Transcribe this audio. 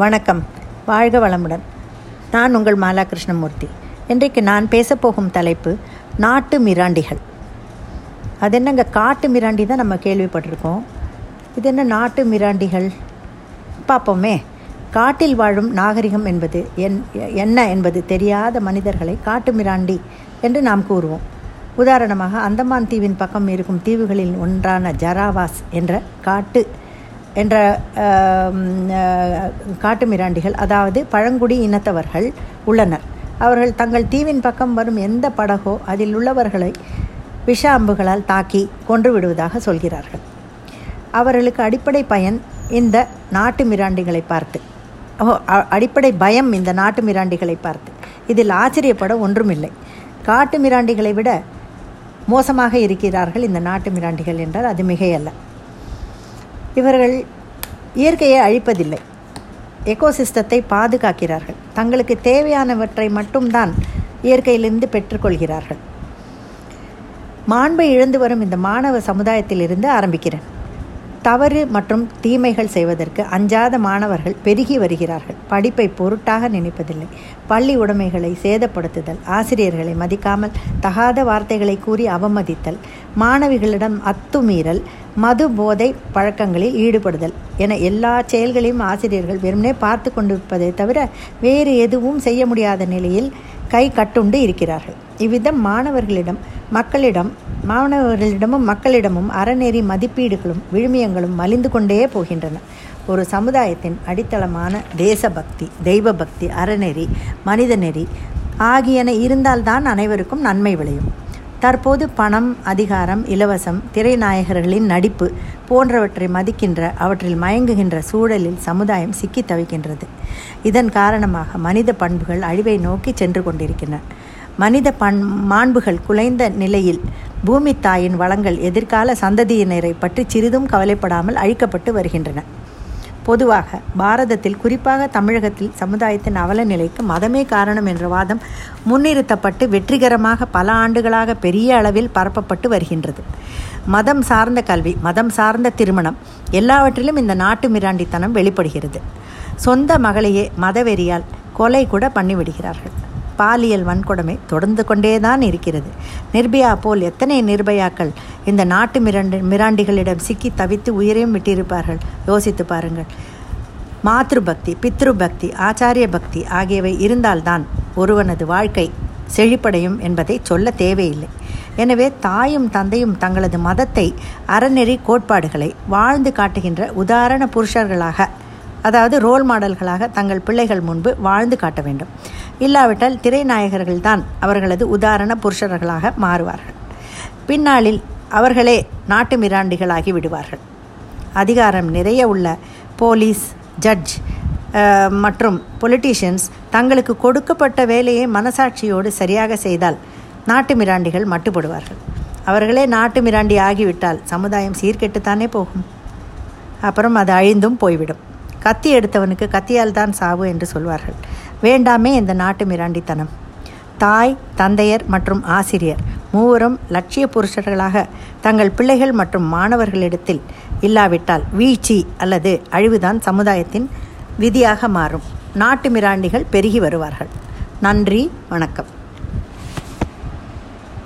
வணக்கம். வாழ்க வளமுடன். நான் உங்கள் மாலா கிருஷ்ணமூர்த்தி இன்றைக்கு நான் பேசப்போகும் தலைப்பு நாட்டு மிராண்டிகள். அது என்னங்க காட்டு மிராண்டி தான் நம்ம கேள்விப்பட்டிருக்கோம். இது என்ன நாட்டு மிராண்டிகள்? பார்ப்போமே. காட்டில் வாழும் நாகரிகம் என்பது என் என்ன என்பது தெரியாத மனிதர்களை காட்டு மிராண்டி என்று நாம் கூறுவோம். உதாரணமாக அந்தமான் தீவின் பக்கம் இருக்கும் தீவுகளில் ஒன்றான ஜராவாஸ் என்ற காட்டு என்ற காட்டு மிராண்டிகள் அதாவது பழங்குடி இனத்தவர்கள் உள்ளனர். அவர்கள் தங்கள் தீவின் பக்கம் வரும் எந்த படகோ அதில் உள்ளவர்களை விஷ அம்புகளால் தாக்கி கொன்று விடுவதாக சொல்கிறார்கள். அவர்களுக்கு அடிப்படை பயன் இந்த நாட்டு மிராண்டிகளை பார்த்து. ஓ அடிப்படை பயம் இந்த நாட்டு மிராண்டிகளை பார்த்து. இதில் ஆச்சரியப்பட ஒன்றுமில்லை. காட்டு மிராண்டிகளை விட மோசமாக இருக்கிறார்கள் இந்த நாட்டு மிராண்டிகள் என்றால் அது மிகையல்ல. இவர்கள் இயற்கையை அழிப்பதில்லை. எக்கோசிஸ்டத்தை பாதுகாக்கிறார்கள். தங்களுக்கு தேவையானவற்றை மட்டும்தான் இயற்கையிலிருந்து பெற்றுக்கொள்கிறார்கள். மாண்பை இழந்து வரும் இந்த மாணவ சமுதாயத்திலிருந்து ஆரம்பிக்கிறேன். தவறு மற்றும் தீமைகள் செய்வதற்கு அஞ்சாத மாணவர்கள் பெருகி வருகிறார்கள். படிப்பை பொருட்டாக நினைப்பதில்லை. பள்ளி உடைமைகளை சேதப்படுத்துதல் ஆசிரியர்களை மதிக்காமல் தகாத வார்த்தைகளை கூறி அவமதித்தல் மாணவிகளிடம் அத்துமீறல் மது போதை பழக்கங்களில் ஈடுபடுதல் என எல்லா செயல்களையும் ஆசிரியர்கள் வெறுமனே பார்த்து கொண்டிருப்பதை தவிர வேறு எதுவும் செய்ய முடியாத நிலையில் கை கட்டுண்டு இருக்கிறார்கள். இவ்விதம் மாணவர்களிடம் மக்களிடம் மாணவர்களிடமும் மக்களிடமும் அறநெறி மதிப்பீடுகளும் விழுமியங்களும் மலிந்து கொண்டே போகின்றன. ஒரு சமுதாயத்தின் அடித்தளமான தேசபக்தி தெய்வ பக்தி அறநெறி மனிதநெறி ஆகியன இருந்தால்தான் அனைவருக்கும் நன்மை விளையும். தற்போது பணம் அதிகாரம் இலவசம் திரைநாயகர்களின் நடிப்பு போன்றவற்றை மதிக்கின்ற அவற்றில் மயங்குகின்ற சூழலில் சமுதாயம் சிக்கி தவிக்கின்றது. இதன் காரணமாக மனித பண்புகள் அழிவை நோக்கி சென்று கொண்டிருக்கின்றன. மனித பண் மாண்புகள் குலைந்த நிலையில் பூமி தாயின் வளங்கள் எதிர்கால சந்ததியினரை பற்றி சிறிதும் கவலைப்படாமல் அழிக்கப்பட்டு வருகின்றன. பொதுவாக பாரதத்தில் குறிப்பாக தமிழகத்தில் சமுதாயத்தின் அவல நிலைக்கு மதமே காரணம் என்ற வாதம் முன்னிறுத்தப்பட்டு வெற்றிகரமாக பல ஆண்டுகளாக பெரிய அளவில் பரப்பப்பட்டு வருகின்றது. மதம் சார்ந்த கல்வி மதம் சார்ந்த திருமணம் எல்லாவற்றிலும் இந்த நாட்டு மிராண்டித்தனம் வெளிப்படுகிறது. சொந்த மகளையே மதவெறியால் கொலை கூட பண்ணிவிடுகிறார்கள். பாலியல் வன்கொடுமை தொடர்ந்து கொண்டேதான் இருக்கிறது. நிர்பயா போல் எத்தனை நிர்பயாக்கள் இந்த நாட்டு மிராண்டி மிராண்டிகளிடம் சிக்கி தவித்து உயிரையும் விட்டிருப்பார்கள்? யோசித்து பாருங்கள். மாத்ரு பக்தி பித்ரு பக்தி ஆச்சாரிய பக்தி ஆகியவை இருந்தால்தான் ஒருவனது வாழ்க்கை செழிப்படையும் என்பதை சொல்ல தேவையில்லை. எனவே தாயும் தந்தையும் தங்களது மதத்தை அறநெறி கோட்பாடுகளை வாழ்ந்து காட்டுகின்ற உதாரண புருஷர்களாக அதாவது ரோல் மாடல்களாக தங்கள் பிள்ளைகள் முன்பு வாழ்ந்து காட்ட வேண்டும். இல்லாவிட்டால் திரைநாயகர்கள்தான் அவர்களது உதாரண புருஷர்களாக மாறுவார்கள். பின்னாளில் அவர்களே நாட்டு மிராண்டிகளாகி விடுவார்கள். அதிகாரம் நிறைய உள்ள போலீஸ் ஜட்ஜ் மற்றும் பொலிட்டீஷியன்ஸ் தங்களுக்கு கொடுக்கப்பட்ட வேலையை மனசாட்சியோடு சரியாக செய்தால் நாட்டு மிராண்டிகள் மட்டுப்படுவார்கள். அவர்களே நாட்டு மிராண்டி ஆகிவிட்டால் சமுதாயம் சீர்கெட்டுத்தானே போகும். அப்புறம் அது அழிந்தும் போய்விடும். கத்தி எடுத்தவனுக்கு கத்தியால் தான் சாவு என்று சொல்வார்கள். வேண்டாமே இந்த நாட்டு மிராண்டித்தனம். தாய் தந்தையர் மற்றும் ஆசிரியர் மூவரும் லட்சிய புருஷர்களாக தங்கள் பிள்ளைகள் மற்றும் மாணவர்களிடத்தில் இல்லாவிட்டால் வீழ்ச்சி அல்லது அழிவுதான் சமுதாயத்தின் விதியாக மாறும். நாட்டு மிராண்டிகள் பெருகி வருவார்கள். நன்றி வணக்கம்.